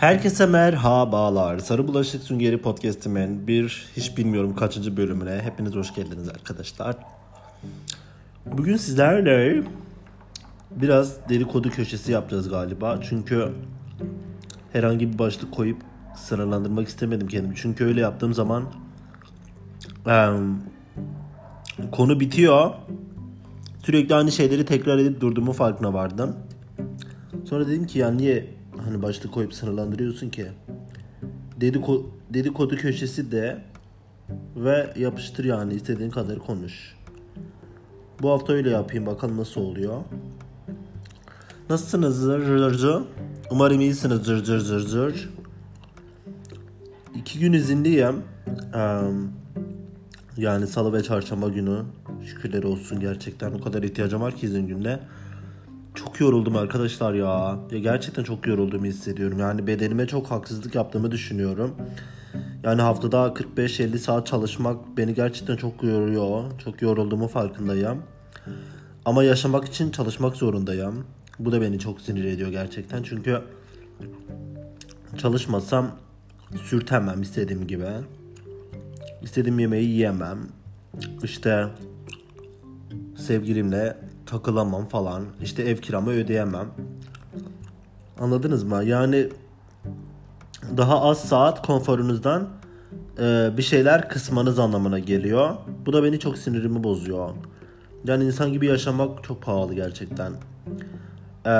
Herkese merhabalar. Sarı Bulaşık Süngeri Podcast'imin bir hiç bilmiyorum kaçıncı bölümüne hepiniz hoş geldiniz arkadaşlar. Bugün sizlerle biraz dedikodu köşesi yapacağız galiba. Çünkü herhangi bir başlık koyup sıralandırmak istemedim kendimi. Çünkü öyle yaptığım zaman konu bitiyor. Sürekli aynı şeyleri tekrar edip durduğumu farkına vardım. Sonra dedim ki ya niye hani başlık koyup sınırlandırıyorsun ki? Dediko, dedikodu köşesi de ve yapıştır yani istediğin kadar konuş. Bu hafta öyle yapayım bakalım nasıl oluyor. Nasılsınız zır? Umarım iyisiniz zır zır zır zır. İki gün izinliyim. Yani salı ve çarşamba günü. Şükürler olsun gerçekten. O kadar ihtiyacım var ki izin gününe. Çok yoruldum arkadaşlar ya. Ya gerçekten çok yorulduğumu hissediyorum. Yani bedenime çok haksızlık yaptığımı düşünüyorum. Yani haftada 45-50 saat çalışmak beni gerçekten çok yoruyor. Çok yorulduğumu farkındayım. Ama yaşamak için çalışmak zorundayım. Bu da beni çok sinir ediyor gerçekten. Çünkü çalışmasam sürtemem istediğim gibi. İstediğim yemeği yiyemem. İşte sevgilimle takılamam falan. İşte ev kiramı ödeyemem. Anladınız mı? Yani daha az saat konforunuzdan e, bir şeyler kısmanız anlamına geliyor. Bu da beni çok sinirimi bozuyor. Yani insan gibi yaşamak çok pahalı gerçekten. E,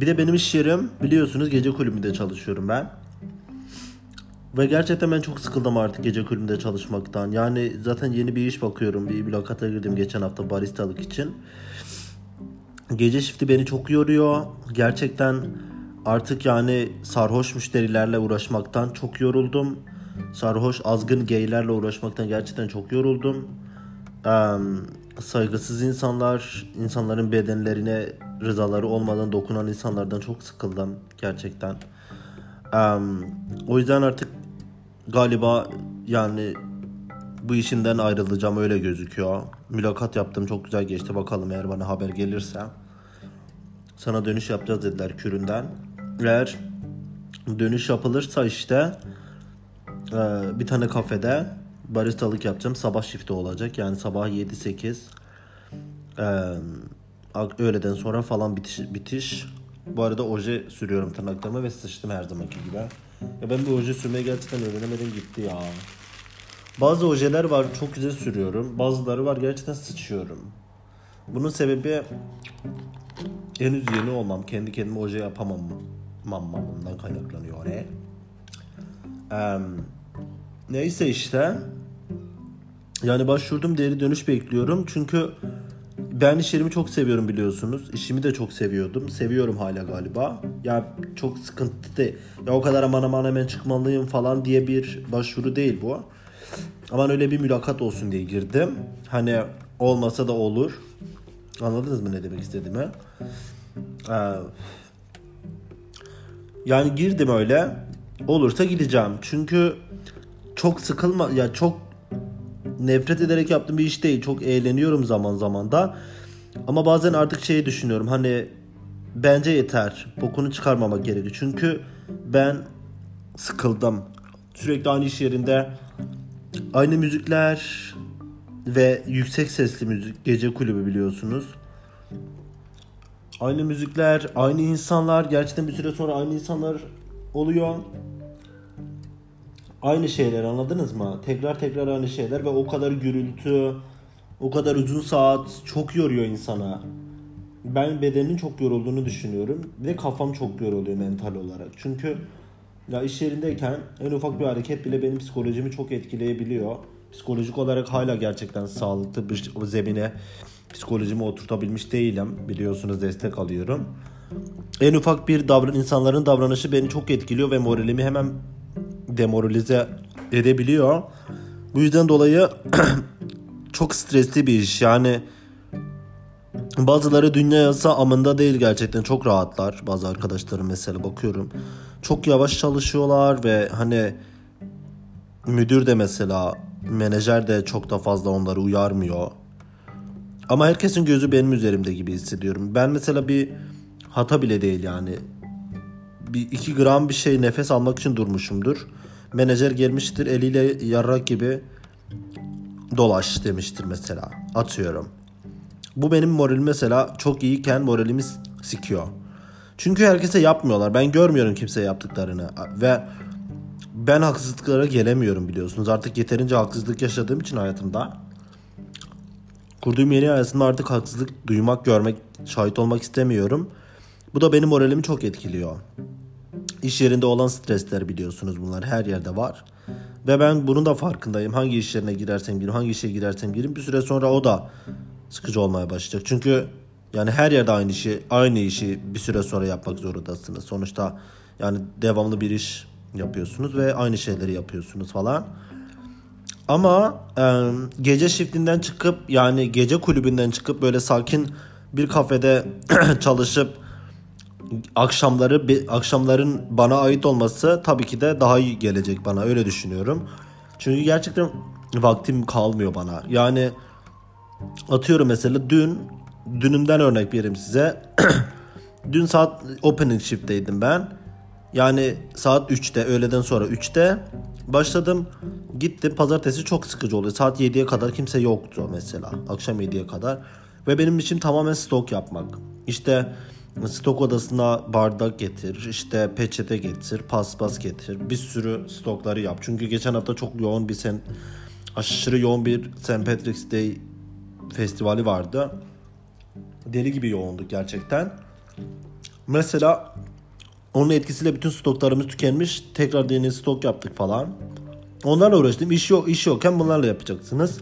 bir de benim iş yerim biliyorsunuz gece kulübünde çalışıyorum ben. Ve gerçekten ben çok sıkıldım artık gece kulübünde çalışmaktan. Yani zaten yeni bir iş bakıyorum. Bir mülakata girdim geçen hafta baristalık için. Gece şifti beni çok yoruyor. Gerçekten artık yani sarhoş müşterilerle uğraşmaktan çok yoruldum. Sarhoş azgın geylerle uğraşmaktan gerçekten çok yoruldum. Ee, saygısız insanlar, insanların bedenlerine rızaları olmadan dokunan insanlardan çok sıkıldım gerçekten. Um, o yüzden artık galiba yani bu işinden ayrılacağım öyle gözüküyor. Mülakat yaptım çok güzel geçti. Bakalım eğer bana haber gelirse. Sana dönüş yapacağız dediler küründen. Eğer dönüş yapılırsa işte bir tane kafede baristalık yapacağım. Sabah şifti olacak. Yani sabah 7-8 öğleden sonra falan bitiş, bitiş. Bu arada oje sürüyorum tırnaklarıma ve sıçtım her zamanki gibi. Ya ben bu oje sürmeyi gerçekten öğrenemedim gitti ya. Bazı ojeler var çok güzel sürüyorum. Bazıları var gerçekten sıçıyorum. Bunun sebebi henüz yeni olmam. Kendi kendime oje yapamam. Mamamından kaynaklanıyor. Ne? Ee, neyse işte. Yani başvurdum deri dönüş bekliyorum. Çünkü ben iş çok seviyorum biliyorsunuz. İşimi de çok seviyordum. Seviyorum hala galiba. Ya çok sıkıntı değil. Ya o kadar aman aman hemen çıkmalıyım falan diye bir başvuru değil bu. Aman öyle bir mülakat olsun diye girdim. Hani olmasa da olur. Anladınız mı ne demek istediğimi? Ee, yani girdim öyle. Olursa gideceğim. Çünkü çok sıkılma ya çok nefret ederek yaptığım bir iş değil. Çok eğleniyorum zaman zaman da. Ama bazen artık şeyi düşünüyorum. Hani bence yeter. Bokunu çıkarmamak gerekiyor. Çünkü ben sıkıldım. Sürekli aynı iş yerinde aynı müzikler ve yüksek sesli müzik gece kulübü biliyorsunuz. Aynı müzikler, aynı insanlar, gerçekten bir süre sonra aynı insanlar oluyor aynı şeyler anladınız mı? Tekrar tekrar aynı şeyler ve o kadar gürültü, o kadar uzun saat çok yoruyor insana. Ben bedenin çok yorulduğunu düşünüyorum ve kafam çok yoruluyor mental olarak. Çünkü ya iş yerindeyken en ufak bir hareket bile benim psikolojimi çok etkileyebiliyor. Psikolojik olarak hala gerçekten sağlıklı bir zemine psikolojimi oturtabilmiş değilim. Biliyorsunuz destek alıyorum. En ufak bir davran insanların davranışı beni çok etkiliyor ve moralimi hemen demoralize edebiliyor. Bu yüzden dolayı çok stresli bir iş. Yani bazıları dünya yasa amında değil gerçekten çok rahatlar. Bazı arkadaşlarım mesela bakıyorum. Çok yavaş çalışıyorlar ve hani müdür de mesela menajer de çok da fazla onları uyarmıyor. Ama herkesin gözü benim üzerimde gibi hissediyorum. Ben mesela bir hata bile değil yani bir iki gram bir şey nefes almak için durmuşumdur. Menajer gelmiştir eliyle yarrak gibi dolaş demiştir mesela. Atıyorum. Bu benim moralim mesela çok iyiyken moralimiz sikiyor. Çünkü herkese yapmıyorlar. Ben görmüyorum kimseye yaptıklarını. Ve ben haksızlıklara gelemiyorum biliyorsunuz. Artık yeterince haksızlık yaşadığım için hayatımda. Kurduğum yeni hayatımda artık haksızlık duymak, görmek, şahit olmak istemiyorum. Bu da benim moralimi çok etkiliyor. İş yerinde olan stresler biliyorsunuz bunlar her yerde var. Ve ben bunun da farkındayım. Hangi iş yerine girersem gireyim, hangi işe girersem gireyim bir süre sonra o da sıkıcı olmaya başlayacak. Çünkü yani her yerde aynı işi, aynı işi bir süre sonra yapmak zorundasınız. Sonuçta yani devamlı bir iş yapıyorsunuz ve aynı şeyleri yapıyorsunuz falan. Ama e, gece shiftinden çıkıp yani gece kulübünden çıkıp böyle sakin bir kafede çalışıp akşamları akşamların bana ait olması tabii ki de daha iyi gelecek bana öyle düşünüyorum. Çünkü gerçekten vaktim kalmıyor bana. Yani atıyorum mesela dün dünümden örnek vereyim size. dün saat opening shift'teydim ben. Yani saat 3'te öğleden sonra 3'te başladım. Gittim pazartesi çok sıkıcı oluyor. Saat 7'ye kadar kimse yoktu mesela. Akşam 7'ye kadar. Ve benim için tamamen stok yapmak. İşte stok odasına bardak getir, işte peçete getir, paspas getir. Bir sürü stokları yap. Çünkü geçen hafta çok yoğun bir sen aşırı yoğun bir St. Patrick's Day festivali vardı. Deli gibi yoğunduk gerçekten. Mesela onun etkisiyle bütün stoklarımız tükenmiş. Tekrar yeni stok yaptık falan. Onlarla uğraştım. İş yok, iş yokken bunlarla yapacaksınız.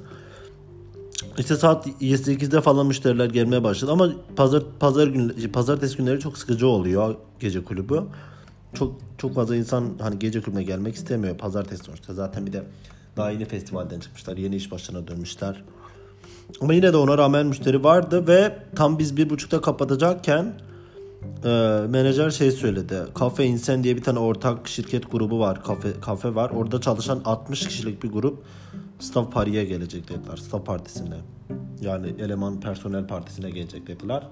İşte saat 8'de falan müşteriler gelmeye başladı ama pazar pazar gün pazartesi günleri çok sıkıcı oluyor gece kulübü. Çok çok fazla insan hani gece kulübüne gelmek istemiyor pazartesi sonuçta. Zaten bir de daha yeni festivalden çıkmışlar. Yeni iş başına dönmüşler. Ama yine de ona rağmen müşteri vardı ve tam biz bir buçukta kapatacakken e, menajer şey söyledi. Kafe Insen diye bir tane ortak şirket grubu var. Kafe, kafe var. Orada çalışan 60 kişilik bir grup staff pariye gelecek dediler. Staff partisine. Yani eleman personel partisine gelecek dediler.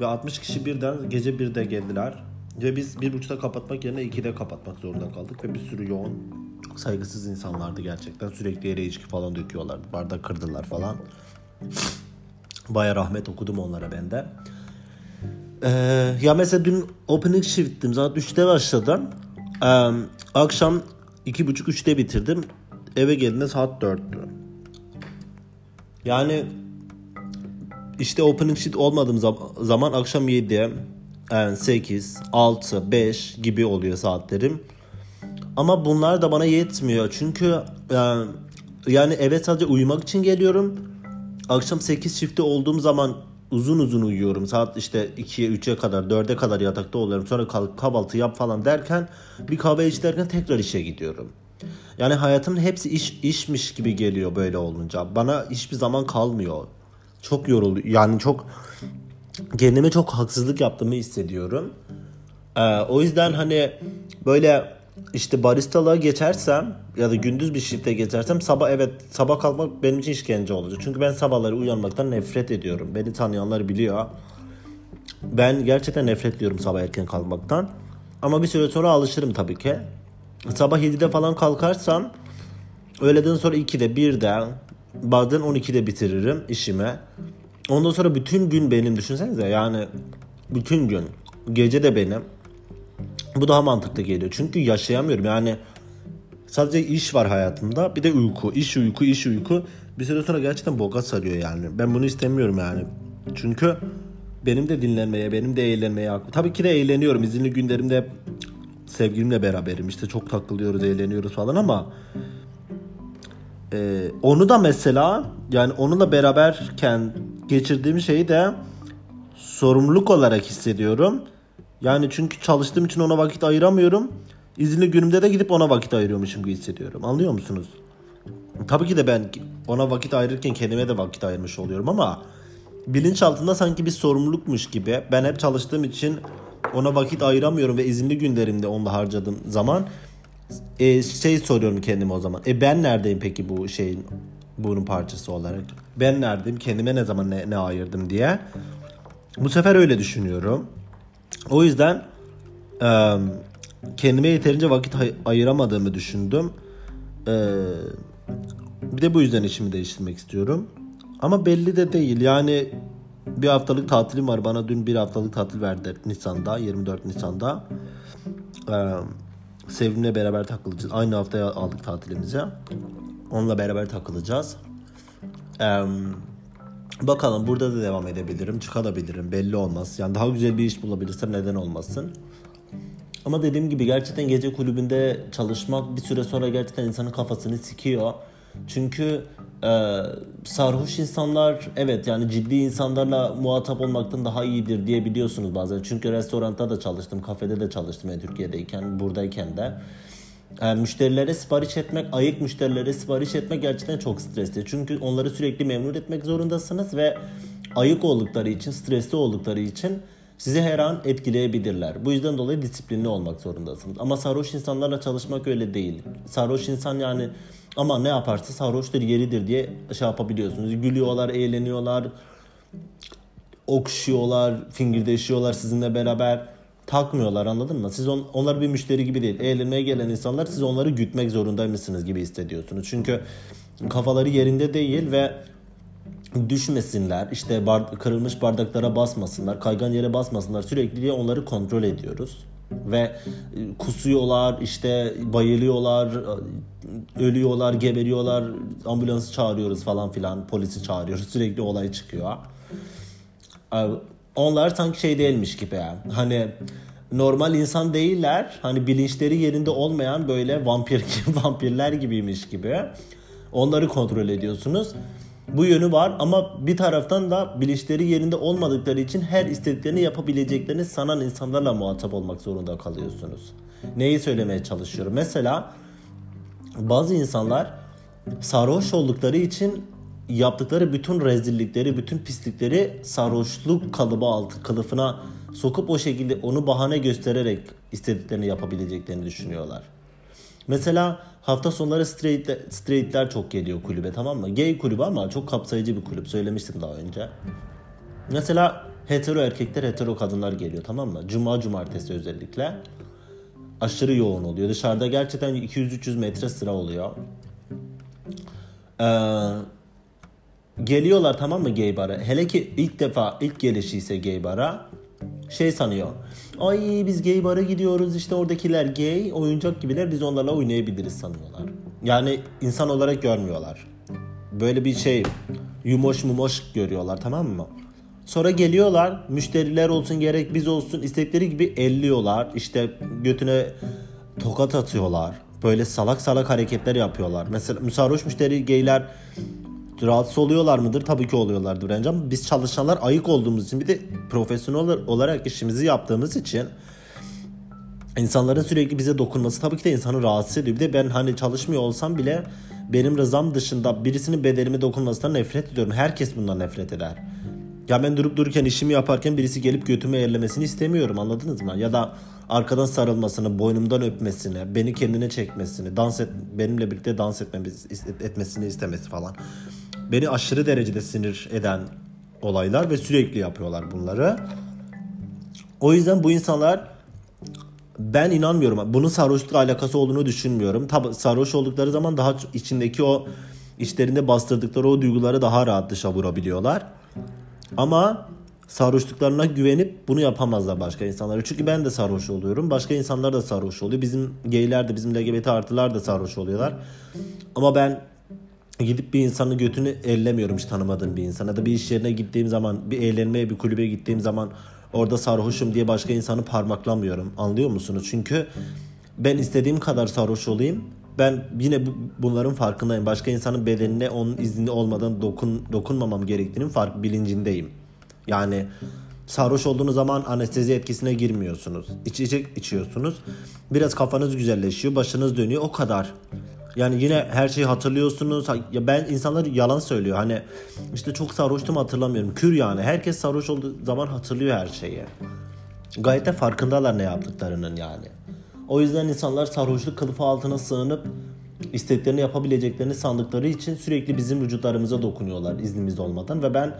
Ve 60 kişi birden gece 1'de geldiler. Ve biz bir buçukta kapatmak yerine 2'de kapatmak zorunda kaldık. Ve bir sürü yoğun saygısız insanlardı gerçekten. Sürekli yere içki falan döküyorlardı. Bardak kırdılar falan. Baya rahmet okudum onlara ben de. Ee, ya mesela dün opening shift'tim. Saat 3'te başladım. Ee, akşam 2.30-3'te bitirdim. Eve geldiğinde saat 4'tü. Yani işte opening shift olmadığım zaman akşam 7, yani 8, 6, 5 gibi oluyor saatlerim. Ama bunlar da bana yetmiyor. Çünkü yani, yani eve sadece uyumak için geliyorum. Akşam 8 çifte olduğum zaman uzun uzun uyuyorum. Saat işte 2'ye 3'e kadar 4'e kadar yatakta oluyorum. Sonra kalk kahvaltı yap falan derken bir kahve iç derken tekrar işe gidiyorum. Yani hayatımın hepsi iş işmiş gibi geliyor böyle olunca. Bana hiçbir zaman kalmıyor. Çok yoruldu. Yani çok kendime çok haksızlık yaptığımı hissediyorum. Ee, o yüzden hani böyle işte baristalığa geçersem ya da gündüz bir şifte geçersem sabah evet sabah kalkmak benim için işkence olacak. Çünkü ben sabahları uyanmaktan nefret ediyorum. Beni tanıyanlar biliyor. Ben gerçekten nefret ediyorum sabah erken kalkmaktan. Ama bir süre sonra alışırım tabii ki. Sabah 7'de falan kalkarsam öğleden sonra 2'de 1'de bazen 12'de bitiririm işimi. Ondan sonra bütün gün benim düşünsenize yani bütün gün gece de benim. Bu daha mantıklı geliyor. Çünkü yaşayamıyorum yani sadece iş var hayatımda bir de uyku. iş uyku iş uyku. Bir süre sonra gerçekten boka sarıyor yani. Ben bunu istemiyorum yani. Çünkü benim de dinlenmeye, benim de eğlenmeye hakkım. Tabii ki de eğleniyorum. İzinli günlerimde sevgilimle beraberim. İşte çok takılıyoruz, eğleniyoruz falan ama e, onu da mesela yani onunla beraberken geçirdiğim şeyi de sorumluluk olarak hissediyorum. Yani çünkü çalıştığım için ona vakit ayıramıyorum. İzinli günümde de gidip ona vakit ayırıyormuşum gibi hissediyorum. Anlıyor musunuz? Tabii ki de ben ona vakit ayırırken kendime de vakit ayırmış oluyorum ama bilinçaltında sanki bir sorumlulukmuş gibi. Ben hep çalıştığım için ona vakit ayıramıyorum ve izinli günlerimde onunla harcadığım zaman e, şey soruyorum kendime o zaman. E ben neredeyim peki bu şeyin bunun parçası olarak? Ben neredeyim? Kendime ne zaman ne, ne ayırdım diye. Bu sefer öyle düşünüyorum. O yüzden Ee, kendime yeterince vakit hay- ayıramadığımı düşündüm. Ee, bir de bu yüzden işimi değiştirmek istiyorum. Ama belli de değil. Yani bir haftalık tatilim var. Bana dün bir haftalık tatil verdi Nisan'da. 24 Nisan'da. Ee, Sevim'le beraber takılacağız. Aynı haftaya aldık tatilimizi. Onunla beraber takılacağız. Ee, bakalım burada da devam edebilirim. Çıkabilirim. Belli olmaz. Yani daha güzel bir iş bulabilirsem neden olmasın. Ama dediğim gibi gerçekten gece kulübünde çalışmak bir süre sonra gerçekten insanın kafasını sikiyor. Çünkü e, sarhoş insanlar evet yani ciddi insanlarla muhatap olmaktan daha iyidir diye biliyorsunuz bazen. Çünkü restoranda da çalıştım, kafede de çalıştım yani Türkiye'deyken, buradayken de. E, müşterilere sipariş etmek, ayık müşterilere sipariş etmek gerçekten çok stresli. Çünkü onları sürekli memnun etmek zorundasınız ve ayık oldukları için, stresli oldukları için sizi her an etkileyebilirler. Bu yüzden dolayı disiplinli olmak zorundasınız. Ama sarhoş insanlarla çalışmak öyle değil. Sarhoş insan yani ama ne yaparsa sarhoştur yeridir diye şey yapabiliyorsunuz. Gülüyorlar, eğleniyorlar, okşuyorlar, fingirdeşiyorlar sizinle beraber. Takmıyorlar anladın mı? Siz on, onlar bir müşteri gibi değil. Eğlenmeye gelen insanlar siz onları gütmek zorundaymışsınız gibi hissediyorsunuz. Çünkü kafaları yerinde değil ve düşmesinler, işte bar, kırılmış bardaklara basmasınlar, kaygan yere basmasınlar sürekli diye onları kontrol ediyoruz. Ve e, kusuyorlar, işte bayılıyorlar, e, ölüyorlar, geberiyorlar, ambulansı çağırıyoruz falan filan, polisi çağırıyoruz. Sürekli olay çıkıyor. Onlar sanki şey değilmiş gibi yani. Hani normal insan değiller. Hani bilinçleri yerinde olmayan böyle vampir gibi, vampirler gibiymiş gibi. Onları kontrol ediyorsunuz. Bu yönü var ama bir taraftan da bilinçleri yerinde olmadıkları için her istediklerini yapabileceklerini sanan insanlarla muhatap olmak zorunda kalıyorsunuz. Neyi söylemeye çalışıyorum? Mesela bazı insanlar sarhoş oldukları için yaptıkları bütün rezillikleri, bütün pislikleri sarhoşluk kalıbı altı kılıfına sokup o şekilde onu bahane göstererek istediklerini yapabileceklerini düşünüyorlar. Mesela hafta sonları straight, straightler çok geliyor kulübe tamam mı? Gay kulübü ama çok kapsayıcı bir kulüp söylemiştim daha önce. Mesela hetero erkekler hetero kadınlar geliyor tamam mı? Cuma cumartesi özellikle. Aşırı yoğun oluyor. Dışarıda gerçekten 200-300 metre sıra oluyor. Ee, geliyorlar tamam mı gay bara? Hele ki ilk defa ilk gelişi ise gay bara şey sanıyor. Ay biz gay bara gidiyoruz işte oradakiler gay oyuncak gibiler biz onlarla oynayabiliriz sanıyorlar. Yani insan olarak görmüyorlar. Böyle bir şey yumoş mumoş görüyorlar tamam mı? Sonra geliyorlar müşteriler olsun gerek biz olsun istedikleri gibi elliyorlar. İşte götüne tokat atıyorlar. Böyle salak salak hareketler yapıyorlar. Mesela sarhoş müşteri gayler rahatsız oluyorlar mıdır? Tabii ki oluyorlardır bence ama biz çalışanlar ayık olduğumuz için bir de profesyonel olarak işimizi yaptığımız için insanların sürekli bize dokunması tabii ki de insanı rahatsız ediyor. Bir de ben hani çalışmıyor olsam bile benim rızam dışında birisinin bedenime dokunmasından nefret ediyorum. Herkes bundan nefret eder. Ya ben durup dururken işimi yaparken birisi gelip götümü eğerlemesini istemiyorum anladınız mı? Ya da arkadan sarılmasını, boynumdan öpmesini, beni kendine çekmesini, dans et, benimle birlikte dans etmemi, etmesini istemesi falan. Beni aşırı derecede sinir eden olaylar ve sürekli yapıyorlar bunları. O yüzden bu insanlar ben inanmıyorum. Bunun sarhoşlukla alakası olduğunu düşünmüyorum. Tabi sarhoş oldukları zaman daha içindeki o içlerinde bastırdıkları o duyguları daha rahat dışa vurabiliyorlar. Ama sarhoşluklarına güvenip bunu yapamazlar başka insanlara. Çünkü ben de sarhoş oluyorum. Başka insanlar da sarhoş oluyor. Bizim gayler de bizim LGBT artılar da sarhoş oluyorlar. Ama ben gidip bir insanın götünü ellemiyorum hiç tanımadığım bir insana da bir iş yerine gittiğim zaman bir eğlenmeye bir kulübe gittiğim zaman orada sarhoşum diye başka insanı parmaklamıyorum. Anlıyor musunuz? Çünkü ben istediğim kadar sarhoş olayım. Ben yine bu, bunların farkındayım. Başka insanın bedenine onun izni olmadan dokun, dokunmamam gerektiğinin fark bilincindeyim. Yani sarhoş olduğunuz zaman anestezi etkisine girmiyorsunuz. İçecek içiyorsunuz. Biraz kafanız güzelleşiyor, başınız dönüyor o kadar. Yani yine her şeyi hatırlıyorsunuz. Ya ben insanlar yalan söylüyor. Hani işte çok sarhoştum hatırlamıyorum. Kür yani. Herkes sarhoş olduğu zaman hatırlıyor her şeyi. Gayet de farkındalar ne yaptıklarının yani. O yüzden insanlar sarhoşluk kılıfı altına sığınıp istediklerini yapabileceklerini sandıkları için sürekli bizim vücutlarımıza dokunuyorlar iznimiz olmadan ve ben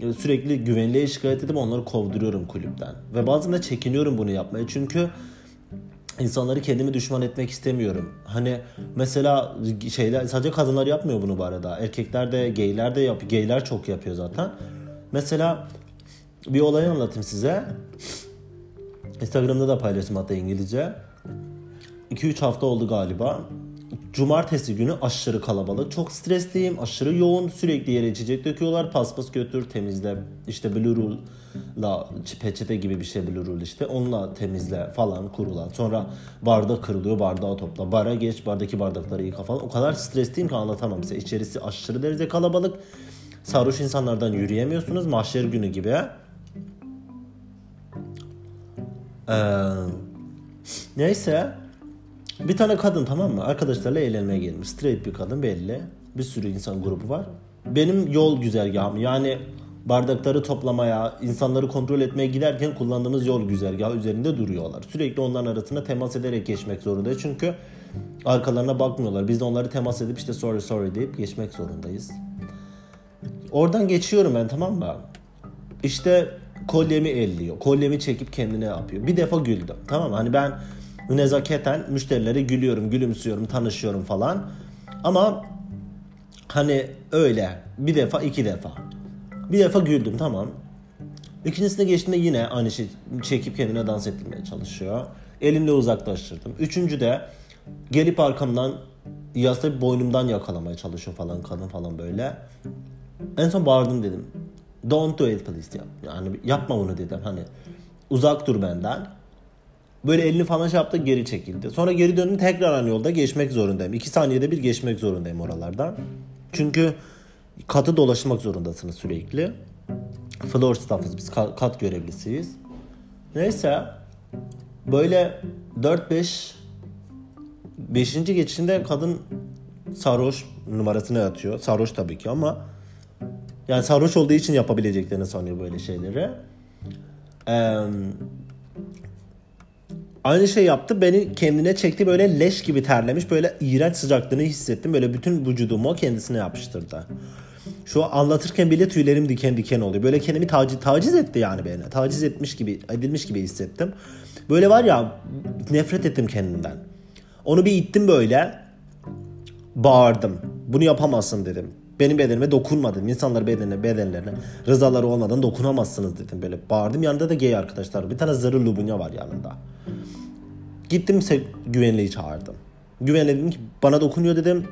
e, sürekli güvenliğe şikayet edip onları kovduruyorum kulüpten. Ve bazen de çekiniyorum bunu yapmaya çünkü insanları kendimi düşman etmek istemiyorum. Hani mesela şeyler sadece kadınlar yapmıyor bunu bu arada. Erkekler de gayler de yapıyor. Gayler çok yapıyor zaten. Mesela bir olayı anlatayım size. Instagram'da da paylaştım hatta İngilizce. 2-3 hafta oldu galiba. Cumartesi günü aşırı kalabalık. Çok stresliyim. Aşırı yoğun. Sürekli yere içecek döküyorlar. Paspas götür temizle. İşte Blue Rule'la peçete gibi bir şey Blue Rule işte. Onunla temizle falan kurula. Sonra bardak kırılıyor. Bardağı topla. Bara geç. Bardaki bardakları yıka falan. O kadar stresliyim ki anlatamam size. İçerisi aşırı derecede kalabalık. Sarhoş insanlardan yürüyemiyorsunuz. Mahşer günü gibi. Ee, neyse. Bir tane kadın tamam mı? Arkadaşlarla eğlenmeye gelmiş. Straight bir kadın belli. Bir sürü insan grubu var. Benim yol güzergahım yani bardakları toplamaya, insanları kontrol etmeye giderken kullandığımız yol güzergahı üzerinde duruyorlar. Sürekli onların arasında temas ederek geçmek zorundayız. Çünkü arkalarına bakmıyorlar. Biz de onları temas edip işte sorry sorry deyip geçmek zorundayız. Oradan geçiyorum ben tamam mı? İşte kolyemi elliyor. Kolyemi çekip kendine yapıyor. Bir defa güldüm. Tamam mı? Hani ben nezaketen müşterilere gülüyorum, gülümsüyorum, tanışıyorum falan. Ama hani öyle bir defa iki defa. Bir defa güldüm tamam. İkincisine geçtiğinde yine aynı şey çekip kendine dans ettirmeye çalışıyor. Elimle uzaklaştırdım. Üçüncü de gelip arkamdan yastığı boynumdan yakalamaya çalışıyor falan kadın falan böyle. En son bağırdım dedim. Don't do it please ya. Yani yapma bunu dedim hani. Uzak dur benden. Böyle elini falan şey yaptı geri çekildi. Sonra geri döndüm tekrar aynı yolda geçmek zorundayım. İki saniyede bir geçmek zorundayım oralardan. Çünkü katı dolaşmak zorundasınız sürekli. Floor staff'ız biz kat görevlisiyiz. Neyse böyle 4-5 5. geçişinde kadın sarhoş numarasını atıyor. Sarhoş tabii ki ama yani sarhoş olduğu için yapabileceklerini sanıyor böyle şeyleri. Ee, aynı şey yaptı. Beni kendine çekti böyle leş gibi terlemiş. Böyle iğrenç sıcaklığını hissettim. Böyle bütün vücudumu kendisine yapıştırdı. Şu anlatırken bile tüylerim diken diken oluyor. Böyle kendimi taciz, taciz etti yani beni. Taciz etmiş gibi, edilmiş gibi hissettim. Böyle var ya nefret ettim kendimden. Onu bir ittim böyle. Bağırdım. Bunu yapamazsın dedim. Benim bedenime dokunma dedim. İnsanlar bedenine, bedenlerine rızaları olmadan dokunamazsınız dedim. Böyle bağırdım. Yanında da gay arkadaşlar. Bir tane zırı lubunya var yanında. Gittim güvenliği çağırdım. Güvenliğe dedim ki bana dokunuyor dedim.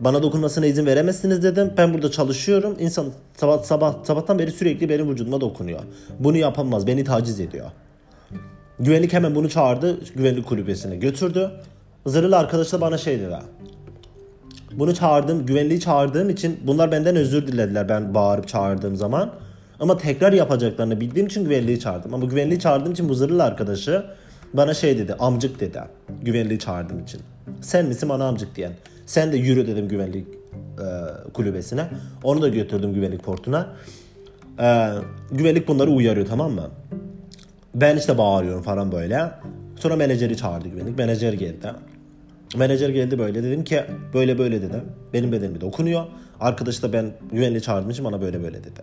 Bana dokunmasına izin veremezsiniz dedim. Ben burada çalışıyorum. İnsan sabah, sabah sabahtan beri sürekli benim vücuduma dokunuyor. Bunu yapamaz. Beni taciz ediyor. Güvenlik hemen bunu çağırdı. Güvenlik kulübesine götürdü. Zırhlı arkadaş da bana şey dedi. Bunu çağırdım, güvenliği çağırdığım için bunlar benden özür dilediler ben bağırıp çağırdığım zaman. Ama tekrar yapacaklarını bildiğim için güvenliği çağırdım. Ama güvenliği çağırdığım için bu zırhlı arkadaşı bana şey dedi, amcık dedi. Güvenliği çağırdığım için. Sen misin bana amcık diyen. Sen de yürü dedim güvenlik e, kulübesine. Onu da götürdüm güvenlik portuna. E, güvenlik bunları uyarıyor tamam mı? Ben işte bağırıyorum falan böyle. Sonra menajeri çağırdı güvenlik. Menajer geldi. Menajer geldi böyle dedim ki böyle böyle dedim. Benim bedenime dokunuyor. Arkadaş da ben güvenliği çağırdığım için bana böyle böyle dedi.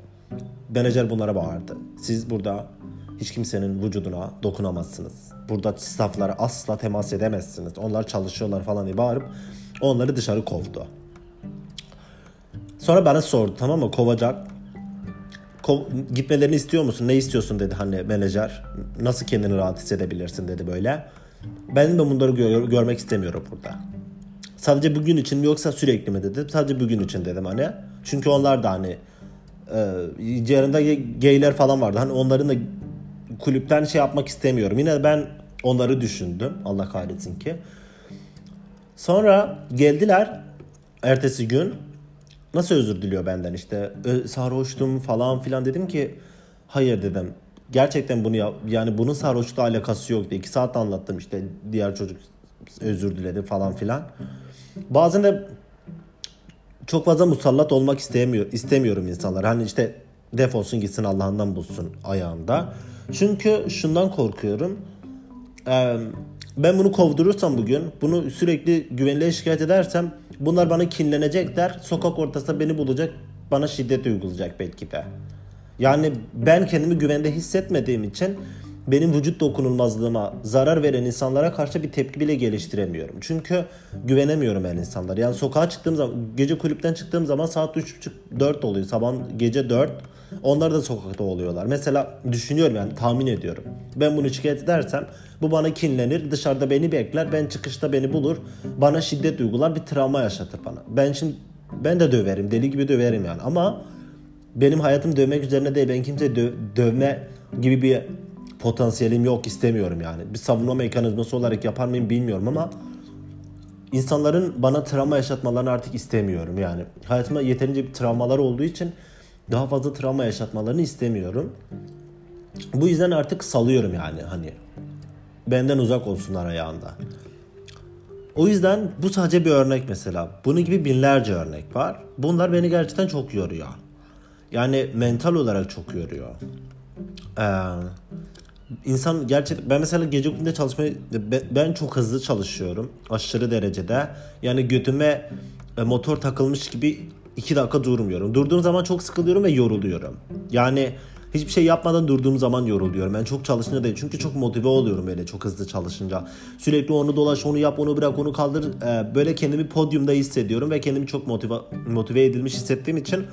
Menajer bunlara bağırdı. Siz burada hiç kimsenin vücuduna dokunamazsınız. Burada stafflara asla temas edemezsiniz. Onlar çalışıyorlar falan diye bağırıp onları dışarı kovdu. Sonra bana sordu tamam mı kovacak. Kov, gitmelerini istiyor musun? Ne istiyorsun dedi hani menajer. Nasıl kendini rahat hissedebilirsin dedi böyle. Ben de bunları gör, görmek istemiyorum burada. Sadece bugün için mi yoksa sürekli mi dedim. Sadece bugün için dedim hani. Çünkü onlar da hani e, yanında gayler falan vardı. Hani onların da kulüpten şey yapmak istemiyorum. Yine ben onları düşündüm. Allah kahretsin ki. Sonra geldiler ertesi gün nasıl özür diliyor benden işte sarhoştum falan filan dedim ki hayır dedim gerçekten bunu yap yani bunun sarhoşlukla alakası yoktu. İki saat anlattım işte diğer çocuk özür diledi falan filan. Bazen de çok fazla musallat olmak istemiyor istemiyorum insanlar. Hani işte defolsun gitsin Allah'ından bulsun ayağında. Çünkü şundan korkuyorum. Ben bunu kovdurursam bugün, bunu sürekli güvenliğe şikayet edersem bunlar bana kinlenecekler. Sokak ortasında beni bulacak, bana şiddet uygulayacak belki de. Yani ben kendimi güvende hissetmediğim için benim vücut dokunulmazlığıma zarar veren insanlara karşı bir tepki bile geliştiremiyorum. Çünkü güvenemiyorum ben insanlara. Yani sokağa çıktığım zaman, gece kulüpten çıktığım zaman saat 3.30-4 oluyor. Sabah gece 4. Onlar da sokakta oluyorlar. Mesela düşünüyorum yani tahmin ediyorum. Ben bunu şikayet edersem bu bana kinlenir. Dışarıda beni bekler. Ben çıkışta beni bulur. Bana şiddet uygular. Bir travma yaşatır bana. Ben şimdi ben de döverim. Deli gibi döverim yani. Ama benim hayatım dövmek üzerine değil. Ben kimse dö- dövme gibi bir potansiyelim yok istemiyorum yani. Bir savunma mekanizması olarak yapar mıyım bilmiyorum ama insanların bana travma yaşatmalarını artık istemiyorum yani. Hayatıma yeterince bir travmalar olduğu için daha fazla travma yaşatmalarını istemiyorum. Bu yüzden artık salıyorum yani hani benden uzak olsunlar ayağında. O yüzden bu sadece bir örnek mesela. Bunun gibi binlerce örnek var. Bunlar beni gerçekten çok yoruyor. Yani mental olarak çok yoruyor. Ee, insan gerçek ben mesela gece kulübünde çalışmayı ben çok hızlı çalışıyorum aşırı derecede. Yani götüme e, motor takılmış gibi iki dakika durmuyorum. Durduğum zaman çok sıkılıyorum ve yoruluyorum. Yani hiçbir şey yapmadan durduğum zaman yoruluyorum. Ben çok çalışınca değil. Çünkü çok motive oluyorum böyle çok hızlı çalışınca. Sürekli onu dolaş, onu yap, onu bırak, onu kaldır. E, böyle kendimi podyumda hissediyorum ve kendimi çok motive, motive edilmiş hissettiğim için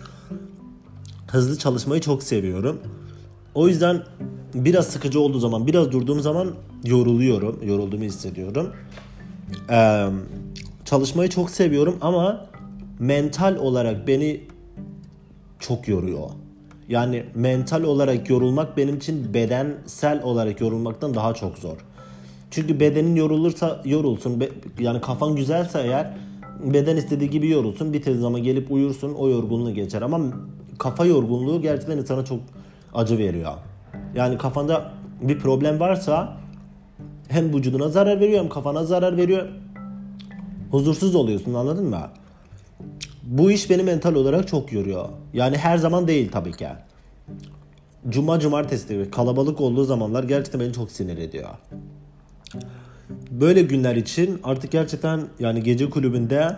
hızlı çalışmayı çok seviyorum. O yüzden biraz sıkıcı olduğu zaman, biraz durduğum zaman yoruluyorum. Yorulduğumu hissediyorum. Ee, çalışmayı çok seviyorum ama mental olarak beni çok yoruyor. Yani mental olarak yorulmak benim için bedensel olarak yorulmaktan daha çok zor. Çünkü bedenin yorulursa yorulsun. Yani kafan güzelse eğer beden istediği gibi yorulsun. Bir tez zaman gelip uyursun o yorgunluğu geçer. Ama kafa yorgunluğu gerçekten insana çok acı veriyor. Yani kafanda bir problem varsa hem vücuduna zarar veriyor hem kafana zarar veriyor. Huzursuz oluyorsun anladın mı? Bu iş beni mental olarak çok yoruyor. Yani her zaman değil tabii ki. Cuma cumartesi kalabalık olduğu zamanlar gerçekten beni çok sinir ediyor. Böyle günler için artık gerçekten yani gece kulübünde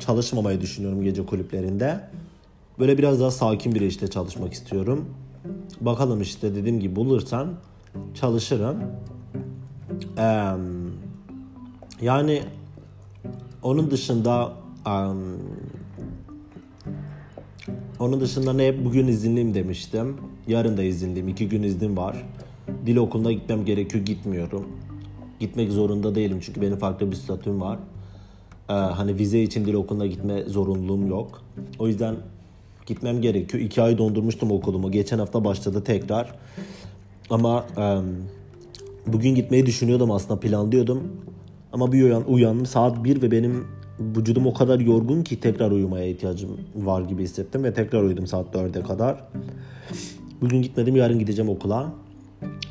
çalışmamayı düşünüyorum gece kulüplerinde. Böyle biraz daha sakin bir işte çalışmak istiyorum. Bakalım işte dediğim gibi bulursam çalışırım. Ee, yani onun dışında um, onun dışında ne bugün izinliyim demiştim. Yarın da izinliyim. iki gün iznim var. Dil okuluna gitmem gerekiyor. Gitmiyorum. Gitmek zorunda değilim çünkü benim farklı bir statüm var. Ee, hani vize için dil okuluna gitme zorunluluğum yok. O yüzden gitmem gerekiyor. İki ay dondurmuştum okulumu. Geçen hafta başladı tekrar. Ama e, bugün gitmeyi düşünüyordum aslında planlıyordum. Ama bir uyan, uyandım saat 1 ve benim vücudum o kadar yorgun ki tekrar uyumaya ihtiyacım var gibi hissettim ve tekrar uyudum saat 4'e kadar. Bugün gitmedim yarın gideceğim okula.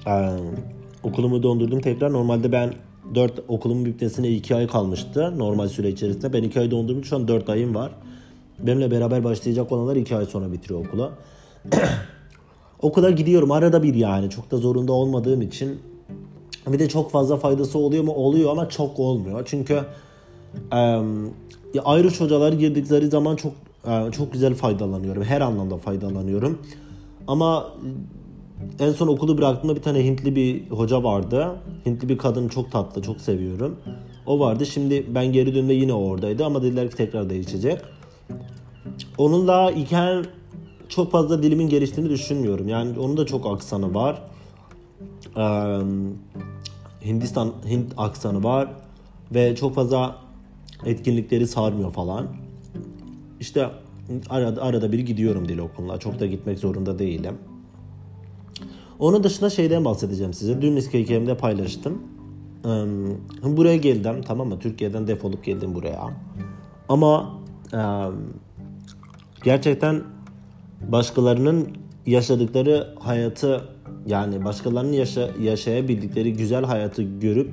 Ee, okulumu dondurdum tekrar. Normalde ben 4 okulumun bitmesine 2 ay kalmıştı normal süre içerisinde. Ben 2 ay dondurdum şu an 4 ayım var. Benimle beraber başlayacak olanlar 2 ay sonra bitiriyor okula. Okula gidiyorum arada bir yani çok da zorunda olmadığım için. Bir de çok fazla faydası oluyor mu? Oluyor ama çok olmuyor. Çünkü e, ayrı hocalar girdikleri zaman çok e, çok güzel faydalanıyorum. Her anlamda faydalanıyorum. Ama en son okulu bıraktığımda bir tane Hintli bir hoca vardı. Hintli bir kadın çok tatlı, çok seviyorum. O vardı. Şimdi ben geri döndüğümde yine oradaydı ama dediler ki tekrar değişecek. Onunla iken çok fazla dilimin geliştiğini düşünmüyorum. Yani onun da çok aksanı var. Ee, Hindistan Hint aksanı var ve çok fazla etkinlikleri sarmıyor falan. İşte arada arada bir gidiyorum dil okuluna. Çok da gitmek zorunda değilim. Onun dışında şeyden bahsedeceğim size. Dün hikayemde paylaştım. Buraya geldim tamam mı? Türkiye'den defolup geldim buraya. Ama gerçekten başkalarının yaşadıkları hayatı yani başkalarının yaşa, yaşayabildikleri güzel hayatı görüp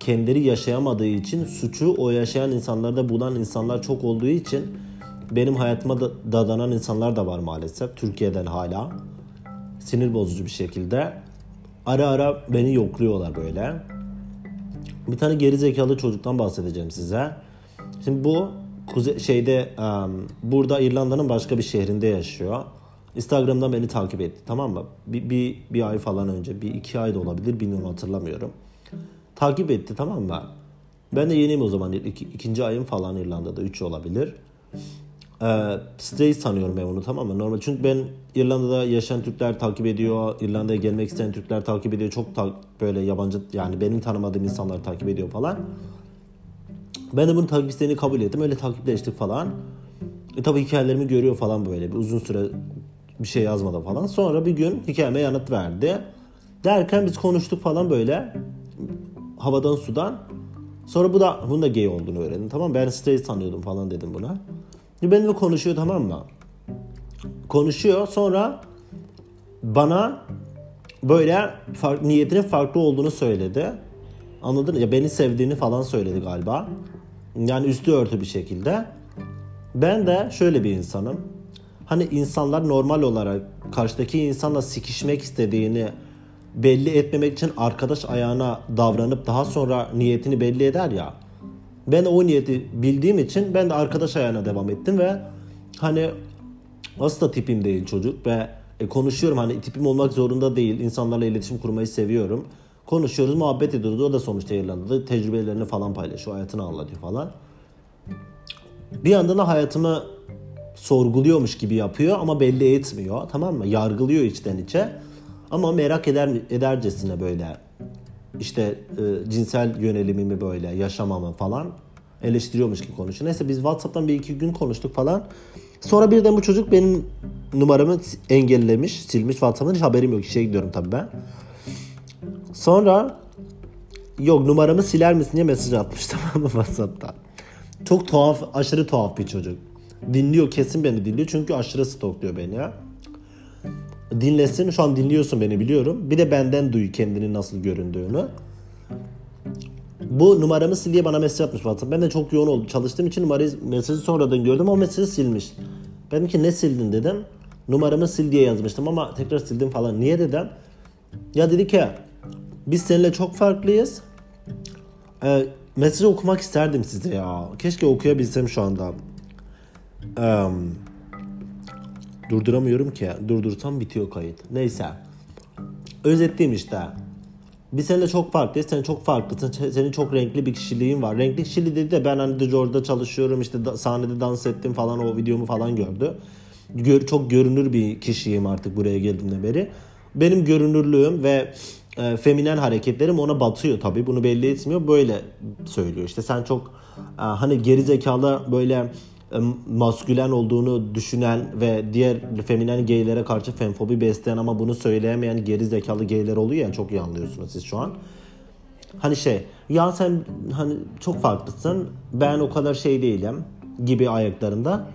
kendileri yaşayamadığı için suçu o yaşayan insanlarda bulan insanlar çok olduğu için benim hayatıma da, dadanan insanlar da var maalesef Türkiye'den hala sinir bozucu bir şekilde ara ara beni yokluyorlar böyle. Bir tane geri zekalı çocuktan bahsedeceğim size. Şimdi bu kuze şeyde um, burada İrlanda'nın başka bir şehrinde yaşıyor. Instagram'dan beni takip etti tamam mı? Bir, bir, bir ay falan önce bir iki ay da olabilir bilmiyorum hatırlamıyorum. Takip etti tamam mı? Ben de yeniyim o zaman İki, ikinci ayım falan İrlanda'da 3 olabilir. Ee, Stray sanıyorum ben onu tamam mı? Normal çünkü ben İrlanda'da yaşayan Türkler takip ediyor. İrlanda'ya gelmek isteyen Türkler takip ediyor. Çok ta- böyle yabancı yani benim tanımadığım insanlar takip ediyor falan. Ben de bunu takip isteğini kabul ettim. Öyle takipleştik falan. E tabi hikayelerimi görüyor falan böyle. Bir uzun süre bir şey yazmadı falan. Sonra bir gün hikayeme yanıt verdi. Derken biz konuştuk falan böyle. Havadan sudan. Sonra bu da bunun da gay olduğunu öğrendim. Tamam ben straight sanıyordum falan dedim buna. Benimle konuşuyor tamam mı? Konuşuyor sonra bana böyle fark, niyetinin farklı olduğunu söyledi. Anladın mı? Ya beni sevdiğini falan söyledi galiba. Yani üstü örtü bir şekilde. Ben de şöyle bir insanım. Hani insanlar normal olarak karşıdaki insanla sikişmek istediğini belli etmemek için arkadaş ayağına davranıp daha sonra niyetini belli eder ya. Ben o niyeti bildiğim için ben de arkadaş ayağına devam ettim ve hani asla tipim değil çocuk ve e, konuşuyorum hani tipim olmak zorunda değil. İnsanlarla iletişim kurmayı seviyorum. Konuşuyoruz, muhabbet ediyoruz. O da sonuçta İrlanda'da tecrübelerini falan paylaşıyor, hayatını anlatıyor falan. Bir yandan da hayatımı sorguluyormuş gibi yapıyor ama belli etmiyor. Tamam mı? Yargılıyor içten içe. Ama merak eder edercesine böyle işte e, cinsel yönelimimi böyle yaşamamı falan eleştiriyormuş gibi konuşuyor. Neyse biz WhatsApp'tan bir iki gün konuştuk falan. Sonra birden bu çocuk benim numaramı engellemiş, silmiş WhatsApp'tan hiç haberim yok. İşe gidiyorum tabii ben. Sonra yok numaramı siler misin diye mesaj atmış tamam mı WhatsApp'tan. Çok tuhaf, aşırı tuhaf bir çocuk. Dinliyor kesin beni dinliyor çünkü aşırı stokluyor beni ya. Dinlesin şu an dinliyorsun beni biliyorum. Bir de benden duy kendini nasıl göründüğünü. Bu numaramı sil diye bana mesaj atmış WhatsApp. Ben de çok yoğun oldum. Çalıştığım için numarayı mesajı sonradan gördüm. O mesajı silmiş. Ben ki ne sildin dedim. Numaramı sil diye yazmıştım ama tekrar sildim falan. Niye dedim. Ya dedi ki biz seninle çok farklıyız. Ee, mesajı okumak isterdim size ya. Keşke okuyabilsem şu anda. Eee Durduramıyorum ki. Durdursam bitiyor kayıt. Neyse. Özetleyeyim işte. Biz seninle çok farklıyız. Sen çok farklısın. Senin çok renkli bir kişiliğin var. Renkli kişiliği dedi de ben hani orada çalışıyorum. işte da, sahnede dans ettim falan o videomu falan gördü. Gör, çok görünür bir kişiyim artık buraya geldiğimde beri. Benim görünürlüğüm ve e, feminen hareketlerim ona batıyor tabii. Bunu belli etmiyor. Böyle söylüyor. İşte sen çok e, hani geri zekalı böyle e, maskülen olduğunu düşünen ve diğer feminen geylere karşı femfobi besleyen ama bunu söyleyemeyen geri zekalı geyler oluyor ya çok iyi anlıyorsunuz siz şu an. Hani şey ya sen hani çok farklısın ben o kadar şey değilim gibi ayaklarında.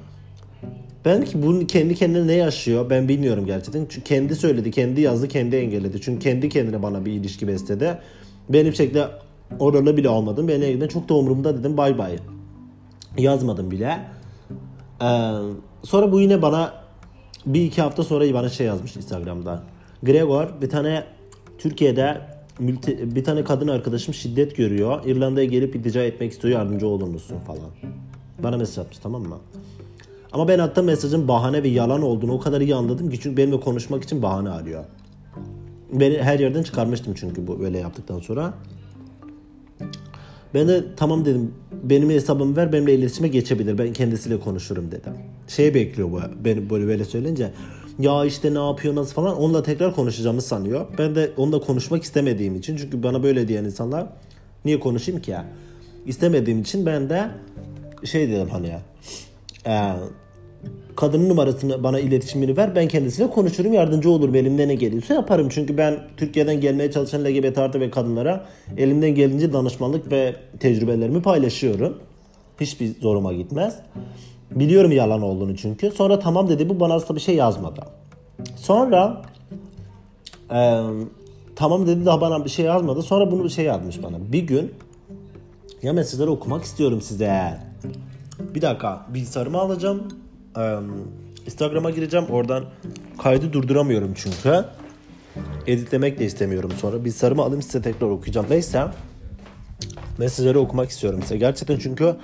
Ben ki bunu kendi kendine ne yaşıyor ben bilmiyorum gerçekten. Çünkü kendi söyledi, kendi yazdı, kendi engelledi. Çünkü kendi kendine bana bir ilişki besledi. Benim şekilde oralı bile olmadım. Ben çok da umurumda dedim bay bay. Yazmadım bile. Ee, sonra bu yine bana bir iki hafta sonra bana şey yazmış Instagram'da. Gregor bir tane Türkiye'de mülti, bir tane kadın arkadaşım şiddet görüyor. İrlanda'ya gelip iltica etmek istiyor yardımcı olur musun falan. Bana mesaj atmış tamam mı? Ama ben hatta mesajın bahane ve yalan olduğunu o kadar iyi anladım ki çünkü benimle konuşmak için bahane arıyor. Beni her yerden çıkarmıştım çünkü bu böyle yaptıktan sonra. Ben de tamam dedim benim hesabımı ver benimle iletişime geçebilir. Ben kendisiyle konuşurum dedim. Şey bekliyor bu beni böyle böyle söyleyince. Ya işte ne yapıyor nasıl falan onunla tekrar konuşacağımı sanıyor. Ben de onunla konuşmak istemediğim için çünkü bana böyle diyen insanlar niye konuşayım ki ya? İstemediğim için ben de şey dedim hani ya. Kadının numarasını bana iletişimini ver ben kendisiyle konuşurum yardımcı olurum elimden ne geliyorsa yaparım. Çünkü ben Türkiye'den gelmeye çalışan LGBT artı ve kadınlara elimden gelince danışmanlık ve tecrübelerimi paylaşıyorum. Hiçbir zoruma gitmez. Biliyorum yalan olduğunu çünkü. Sonra tamam dedi bu bana aslında bir şey yazmadı. Sonra e, tamam dedi daha bana bir şey yazmadı. Sonra bunu bir şey yazmış bana. Bir gün ya mesajları okumak istiyorum size. Bir dakika bilgisayarımı alacağım Instagram'a gireceğim. Oradan kaydı durduramıyorum çünkü. Editlemek de istemiyorum sonra. Bir sarımı alayım size tekrar okuyacağım. Neyse. Mesajları okumak istiyorum size. Gerçekten çünkü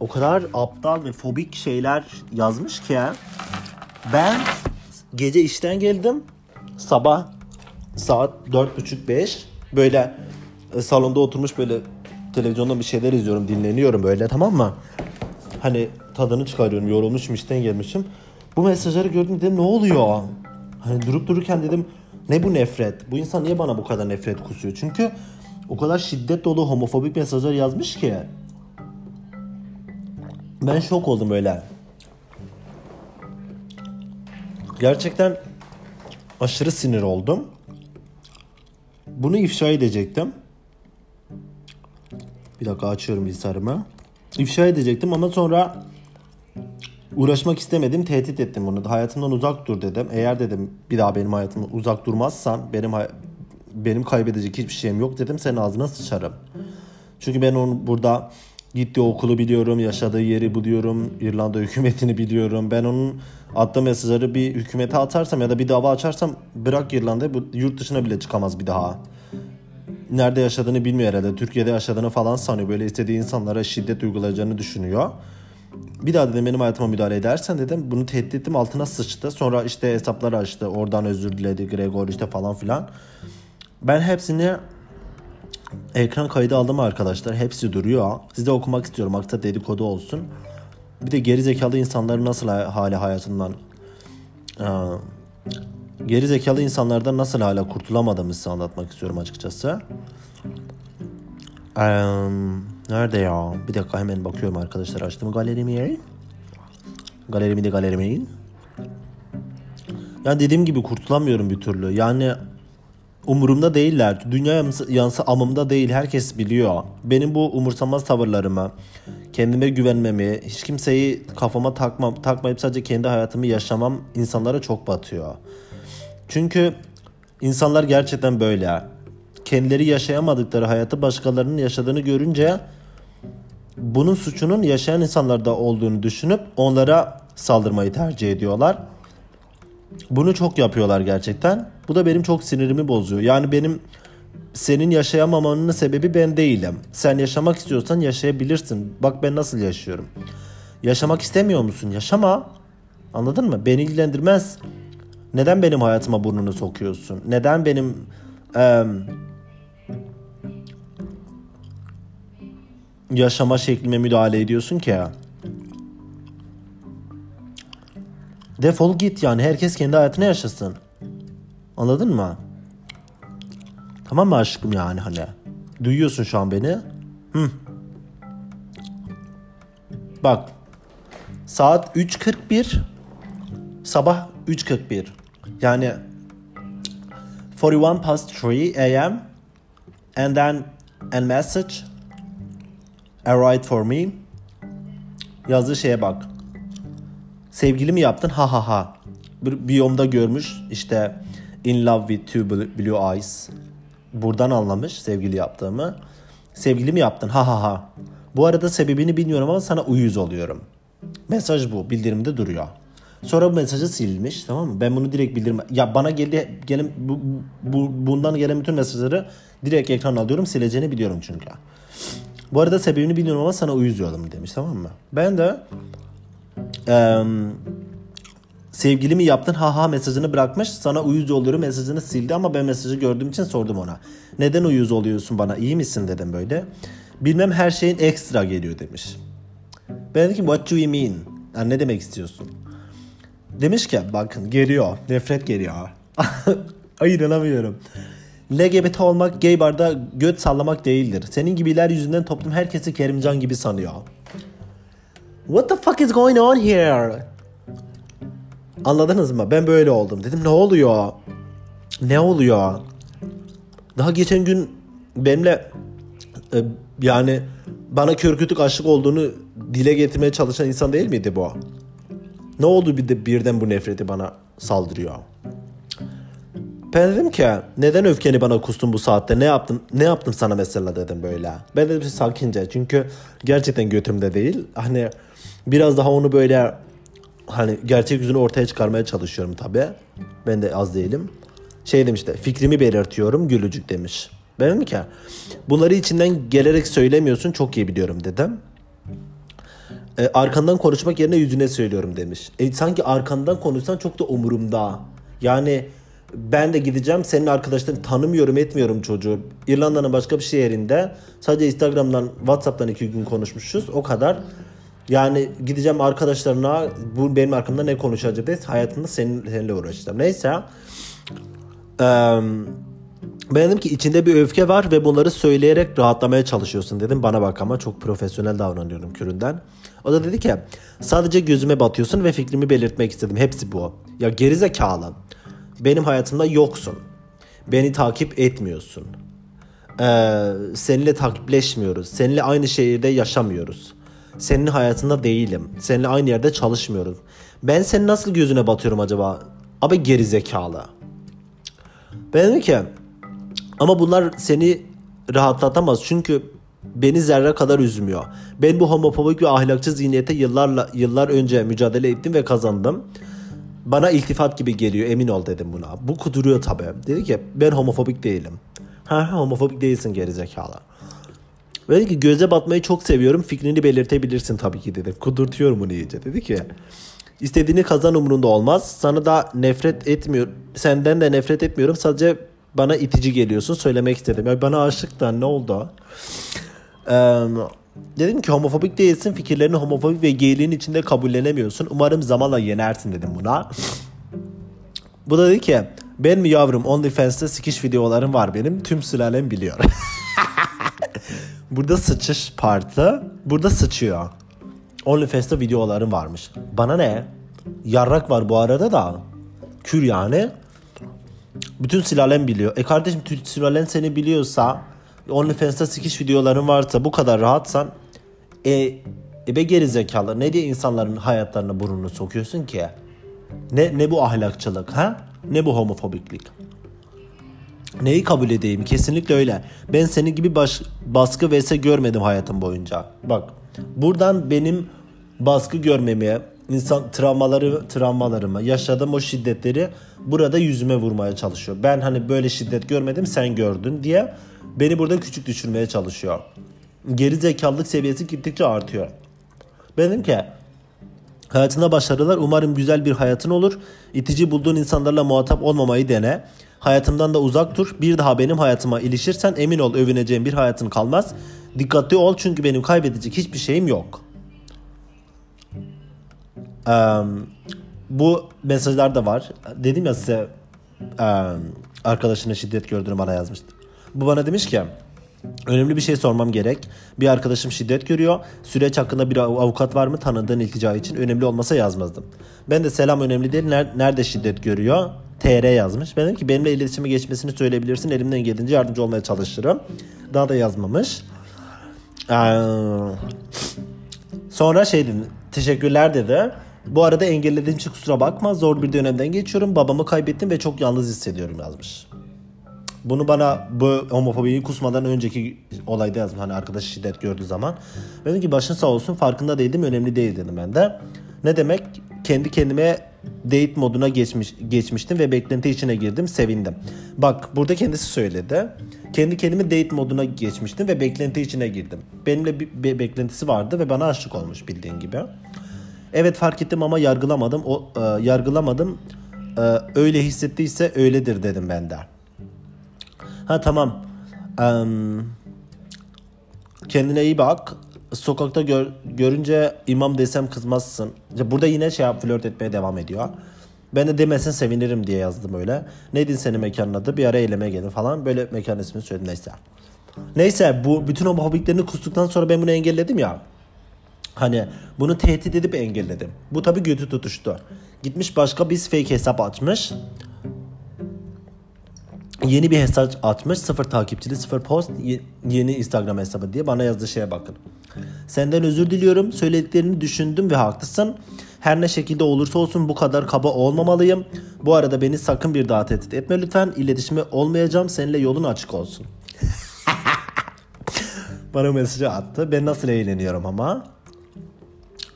o kadar aptal ve fobik şeyler yazmış ki ben Gece işten geldim. Sabah saat 4.30-5 böyle e, salonda oturmuş böyle televizyonda bir şeyler izliyorum, dinleniyorum böyle tamam mı? Hani tadını çıkarıyorum. Yorulmuşum işten gelmişim. Bu mesajları gördüm dedim ne oluyor? Hani durup dururken dedim ne bu nefret? Bu insan niye bana bu kadar nefret kusuyor? Çünkü o kadar şiddet dolu homofobik mesajlar yazmış ki. Ben şok oldum öyle. Gerçekten aşırı sinir oldum. Bunu ifşa edecektim. Bir dakika açıyorum bilgisayarımı. İfşa edecektim ama sonra uğraşmak istemedim. Tehdit ettim bunu. Hayatımdan uzak dur dedim. Eğer dedim bir daha benim hayatımdan uzak durmazsan benim benim kaybedecek hiçbir şeyim yok dedim. Senin ağzına sıçarım. Çünkü ben onu burada gittiği okulu biliyorum, yaşadığı yeri biliyorum, İrlanda hükümetini biliyorum. Ben onun attığı mesajları bir hükümete atarsam ya da bir dava açarsam bırak İrlanda'yı yurt dışına bile çıkamaz bir daha. Nerede yaşadığını bilmiyor herhalde. Türkiye'de yaşadığını falan sanıyor. Böyle istediği insanlara şiddet uygulayacağını düşünüyor. Bir daha dedim benim hayatıma müdahale edersen dedim bunu tehdit ettim altına sıçtı. Sonra işte hesapları açtı. Oradan özür diledi Gregor işte falan filan. Ben hepsini ekran kaydı aldım arkadaşlar. Hepsi duruyor. Size okumak istiyorum. Maksat dedikodu olsun. Bir de geri zekalı insanları nasıl hali hayatından geri zekalı insanlardan nasıl hala kurtulamadığımı size anlatmak istiyorum açıkçası. Ee, nerede ya? Bir dakika hemen bakıyorum arkadaşlar. Açtım galerimi. Galerimi de galerimi. Yani dediğim gibi kurtulamıyorum bir türlü. Yani umurumda değiller. Dünya yansı amımda değil. Herkes biliyor. Benim bu umursamaz tavırlarımı, kendime güvenmemi, hiç kimseyi kafama takmam, takmayıp sadece kendi hayatımı yaşamam insanlara çok batıyor. Çünkü insanlar gerçekten böyle. Kendileri yaşayamadıkları hayatı başkalarının yaşadığını görünce bunun suçunun yaşayan insanlarda olduğunu düşünüp onlara saldırmayı tercih ediyorlar. Bunu çok yapıyorlar gerçekten. Bu da benim çok sinirimi bozuyor. Yani benim senin yaşayamamanın sebebi ben değilim. Sen yaşamak istiyorsan yaşayabilirsin. Bak ben nasıl yaşıyorum. Yaşamak istemiyor musun? Yaşama. Anladın mı? Beni ilgilendirmez. Neden benim hayatıma burnunu sokuyorsun? Neden benim e, yaşama şeklime müdahale ediyorsun ki ya? Defol git yani. Herkes kendi hayatını yaşasın. Anladın mı? Tamam mı aşkım yani hani? Duyuyorsun şu an beni. Hı. Bak. Saat 3.41. Sabah 3.41. Yani 41 past 3 a.m. and then a message arrived for me. Yazdığı şeye bak. Sevgili mi yaptın? Ha ha ha. Bir biyomda görmüş işte in love with two blue eyes. Buradan anlamış sevgili yaptığımı. Sevgili mi yaptın? Ha ha ha. Bu arada sebebini bilmiyorum ama sana uyuz oluyorum. Mesaj bu. Bildirimde duruyor. Sonra bu mesajı silmiş tamam mı? Ben bunu direkt bildirme. Ya bana geldi gelen bu, bu, bundan gelen bütün mesajları direkt ekran alıyorum. Sileceğini biliyorum çünkü. Bu arada sebebini bilmiyorum ama sana uyuz demiş tamam mı? Ben de e, sevgili mi yaptın ha ha mesajını bırakmış. Sana uyuz oluyorum mesajını sildi ama ben mesajı gördüğüm için sordum ona. Neden uyuz oluyorsun bana iyi misin dedim böyle. Bilmem her şeyin ekstra geliyor demiş. Ben dedim ki what do you mean? Yani ne demek istiyorsun? Demiş ki bakın geliyor. Nefret geliyor. Ay inanamıyorum. LGBT olmak gay barda göt sallamak değildir. Senin gibiler yüzünden toplum herkesi Kerimcan gibi sanıyor. What the fuck is going on here? Anladınız mı? Ben böyle oldum. Dedim ne oluyor? Ne oluyor? Daha geçen gün benimle e, yani bana kör kütük aşık olduğunu dile getirmeye çalışan insan değil miydi bu? Ne oldu bir de birden bu nefreti bana saldırıyor? Ben dedim ki neden öfkeni bana kustun bu saatte ne yaptın ne yaptım sana mesela dedim böyle. Ben dedim sakince çünkü gerçekten götümde değil. Hani biraz daha onu böyle hani gerçek yüzünü ortaya çıkarmaya çalışıyorum tabi. Ben de az değilim. Şey demişti fikrimi belirtiyorum gülücük demiş. Ben dedim ki bunları içinden gelerek söylemiyorsun çok iyi biliyorum dedim e, arkandan konuşmak yerine yüzüne söylüyorum demiş. E, sanki arkandan konuşsan çok da umurumda. Yani ben de gideceğim senin arkadaşlarını tanımıyorum etmiyorum çocuğu. İrlanda'nın başka bir şehrinde sadece Instagram'dan Whatsapp'tan iki gün konuşmuşuz o kadar. Yani gideceğim arkadaşlarına bu benim arkamda ne konuşacak diye hayatında senin, seninle uğraşacağım. Neyse. Eee ben dedim ki içinde bir öfke var ve bunları söyleyerek rahatlamaya çalışıyorsun dedim. Bana bak ama çok profesyonel davranıyorum küründen. O da dedi ki sadece gözüme batıyorsun ve fikrimi belirtmek istedim. Hepsi bu. Ya gerizekalı. Benim hayatımda yoksun. Beni takip etmiyorsun. Ee, seninle takipleşmiyoruz. Seninle aynı şehirde yaşamıyoruz. Senin hayatında değilim. Seninle aynı yerde çalışmıyoruz. Ben senin nasıl gözüne batıyorum acaba? Abi gerizekalı. Ben dedim ki ama bunlar seni rahatlatamaz çünkü beni zerre kadar üzmüyor. Ben bu homofobik ve ahlakçı zihniyete yıllarla yıllar önce mücadele ettim ve kazandım. Bana iltifat gibi geliyor emin ol dedim buna. Bu kuduruyor tabi. Dedi ki ben homofobik değilim. Ha homofobik değilsin gerizekalı. Dedi ki göze batmayı çok seviyorum fikrini belirtebilirsin tabii ki dedi. Kudurtuyorum bunu iyice. Dedi ki istediğini kazan umurunda olmaz. Sana da nefret etmiyor. Senden de nefret etmiyorum. Sadece bana itici geliyorsun söylemek istedim. Yani bana aşıktan ne oldu? Ee, dedim ki homofobik değilsin fikirlerini homofobik ve geyliğin içinde kabullenemiyorsun. Umarım zamanla yenersin dedim buna. Bu da dedi ki ben mi yavrum OnlyFans'te sikiş videolarım var benim. Tüm sülalem biliyor. burada sıçış partı. Burada sıçıyor. OnlyFans'te videolarım varmış. Bana ne? Yarrak var bu arada da. Kür yani. Bütün silalen biliyor. E kardeşim silalen seni biliyorsa OnlyFans'ta sikiş videoların varsa bu kadar rahatsan e, e be geri zekalı ne diye insanların hayatlarına burnunu sokuyorsun ki? Ne, ne bu ahlakçılık ha? Ne bu homofobiklik? Neyi kabul edeyim? Kesinlikle öyle. Ben senin gibi baş, baskı vs görmedim hayatım boyunca. Bak buradan benim baskı görmemeye, insan travmaları travmalarımı, yaşadığım o şiddetleri burada yüzüme vurmaya çalışıyor. Ben hani böyle şiddet görmedim sen gördün diye beni burada küçük düşürmeye çalışıyor. Geri zekalılık seviyesi gittikçe artıyor. Benim ki hayatında başarılar umarım güzel bir hayatın olur. İtici bulduğun insanlarla muhatap olmamayı dene. Hayatımdan da uzak dur. Bir daha benim hayatıma ilişirsen emin ol övüneceğim bir hayatın kalmaz. Dikkatli ol çünkü benim kaybedecek hiçbir şeyim yok. Um, bu mesajlar da var. Dedim ya size um, arkadaşına şiddet gördüğünü bana yazmıştı. Bu bana demiş ki Önemli bir şey sormam gerek. Bir arkadaşım şiddet görüyor. Süreç hakkında bir avukat var mı tanıdığın iltica için? Önemli olmasa yazmazdım. Ben de selam önemli değil. Nerede şiddet görüyor? TR yazmış. Ben dedim ki benimle iletişime geçmesini söyleyebilirsin. Elimden geldiğince yardımcı olmaya çalışırım. Daha da yazmamış. Ee, sonra şey dedim. Teşekkürler dedi. Bu arada engellediğim için kusura bakma. Zor bir dönemden geçiyorum. Babamı kaybettim ve çok yalnız hissediyorum yazmış. Bunu bana bu homofobiyi kusmadan önceki olayda yazdım. Hani arkadaş şiddet gördüğü zaman. Ben dedim ki başın sağ olsun farkında değildim önemli değil dedim ben de. Ne demek? Kendi kendime date moduna geçmiş geçmiştim ve beklenti içine girdim sevindim. Bak burada kendisi söyledi. Kendi kendimi date moduna geçmiştim ve beklenti içine girdim. Benimle bir, bir beklentisi vardı ve bana aşık olmuş bildiğin gibi. Evet fark ettim ama yargılamadım. O e, yargılamadım. E, öyle hissettiyse öyledir dedim ben de. Ha tamam. Um, kendine iyi bak. Sokakta gör, görünce imam desem kızmazsın. Burada yine şey yap, flört etmeye devam ediyor. Ben de demesin sevinirim diye yazdım öyle. Neydin senin mekanın adı? Bir ara eyleme gelin falan. Böyle mekan ismini söyledim neyse. Neyse bu bütün o hobiklerini kustuktan sonra ben bunu engelledim ya. Hani bunu tehdit edip engelledim. Bu tabii götü tutuştu. Gitmiş başka bir fake hesap açmış. Yeni bir hesap atmış. Sıfır takipçili, sıfır post. Yeni Instagram hesabı diye bana yazdığı şeye bakın. Senden özür diliyorum. Söylediklerini düşündüm ve haklısın. Her ne şekilde olursa olsun bu kadar kaba olmamalıyım. Bu arada beni sakın bir daha tehdit etme lütfen. İletişime olmayacağım. Seninle yolun açık olsun. Bana mesajı attı. Ben nasıl eğleniyorum ama.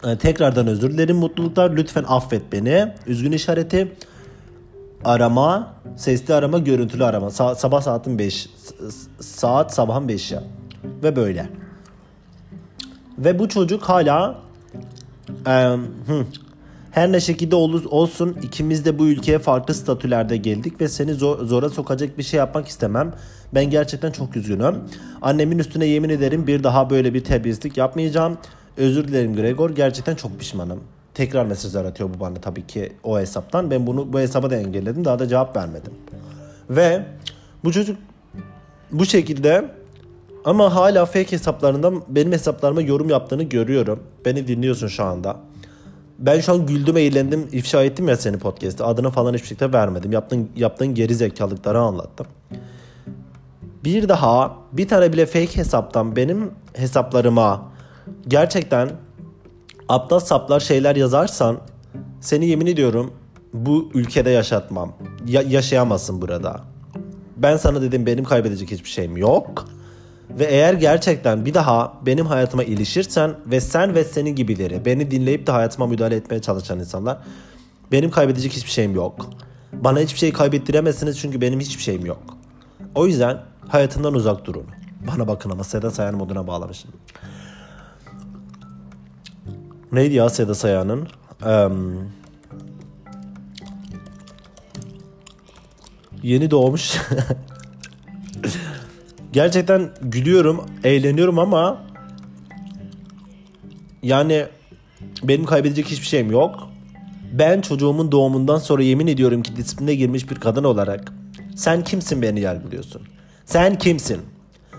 Ee, tekrardan özür dilerim mutluluklar. Lütfen affet beni. Üzgün işareti. Arama, sesli arama, görüntülü arama. Sa- sabah saatin 5. Saat sabahın 5'i. Ve böyle. Ve bu çocuk hala e, hı, Her ne şekilde olur, olsun ikimiz de bu ülkeye farklı statülerde geldik ve seni zor, zora sokacak bir şey yapmak istemem. Ben gerçekten çok üzgünüm. Annemin üstüne yemin ederim bir daha böyle bir terbiyesizlik yapmayacağım. Özür dilerim Gregor. Gerçekten çok pişmanım. Tekrar mesajlar atıyor bu bana tabii ki o hesaptan. Ben bunu bu hesaba da engelledim. Daha da cevap vermedim. Ve bu çocuk bu şekilde ama hala fake hesaplarından benim hesaplarıma yorum yaptığını görüyorum. Beni dinliyorsun şu anda. Ben şu an güldüm eğlendim ifşa ettim ya seni podcast'te. Adını falan hiçbir şekilde vermedim. Yaptığın, yaptığın geri zekalıkları anlattım. Bir daha bir tane bile fake hesaptan benim hesaplarıma gerçekten aptal saplar şeyler yazarsan seni yemin ediyorum bu ülkede yaşatmam. Ya- yaşayamazsın burada. Ben sana dedim benim kaybedecek hiçbir şeyim yok. Ve eğer gerçekten bir daha benim hayatıma ilişirsen ve sen ve senin gibileri beni dinleyip de hayatıma müdahale etmeye çalışan insanlar benim kaybedecek hiçbir şeyim yok. Bana hiçbir şey kaybettiremezsiniz çünkü benim hiçbir şeyim yok. O yüzden hayatından uzak durun. Bana bakın ama Seda Sayan moduna bağlamışım. Neydi ya Seda Sayan'ın? Em, yeni doğmuş. Gerçekten gülüyorum, eğleniyorum ama yani benim kaybedecek hiçbir şeyim yok. Ben çocuğumun doğumundan sonra yemin ediyorum ki disipline girmiş bir kadın olarak sen kimsin beni yargılıyorsun? Sen kimsin?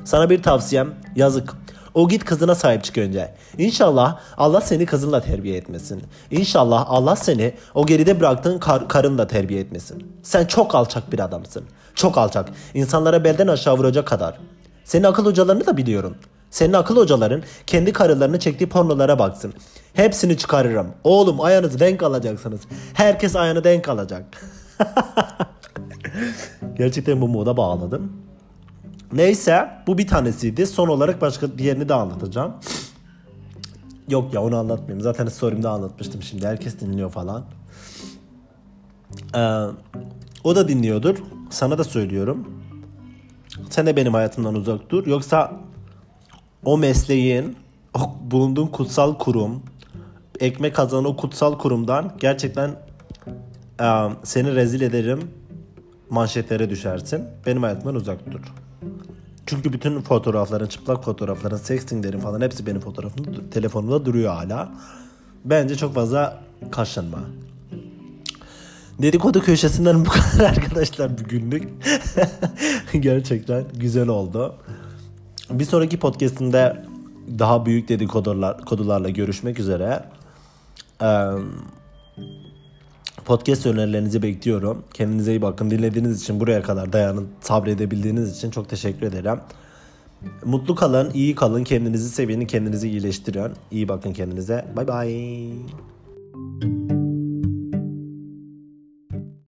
Sana bir tavsiyem yazık. O git kızına sahip çık önce. İnşallah Allah seni kızınla terbiye etmesin. İnşallah Allah seni o geride bıraktığın kar- karınla terbiye etmesin. Sen çok alçak bir adamsın. Çok alçak. İnsanlara belden aşağı vuracak kadar. Senin akıl hocalarını da biliyorum. Senin akıl hocaların kendi karılarını çektiği pornolara baksın. Hepsini çıkarırım. Oğlum ayağınızı denk alacaksınız. Herkes ayağını denk alacak. Gerçekten bu moda bağladım. Neyse bu bir tanesiydi. Son olarak başka diğerini de anlatacağım. Yok ya onu anlatmayayım. Zaten story'imde anlatmıştım şimdi. Herkes dinliyor falan. Ee, o da dinliyordur. Sana da söylüyorum. Sen de benim hayatımdan uzak dur. Yoksa o mesleğin, o bulunduğun kutsal kurum, ekmek kazanan o kutsal kurumdan gerçekten e, seni rezil ederim. Manşetlere düşersin. Benim hayatımdan uzak dur. Çünkü bütün fotoğrafların, çıplak fotoğrafların, sextinglerin falan hepsi benim fotoğrafımda, telefonumda duruyor hala. Bence çok fazla kaşınma. Dedikodu köşesinden bu kadar arkadaşlar bugünlük. Gerçekten güzel oldu. Bir sonraki podcastinde daha büyük dedikodular, kodularla görüşmek üzere. Ee, podcast önerilerinizi bekliyorum. Kendinize iyi bakın. Dinlediğiniz için buraya kadar dayanın, sabredebildiğiniz için çok teşekkür ederim. Mutlu kalın, iyi kalın, kendinizi sevin, kendinizi iyileştirin. İyi bakın kendinize. Bay bay.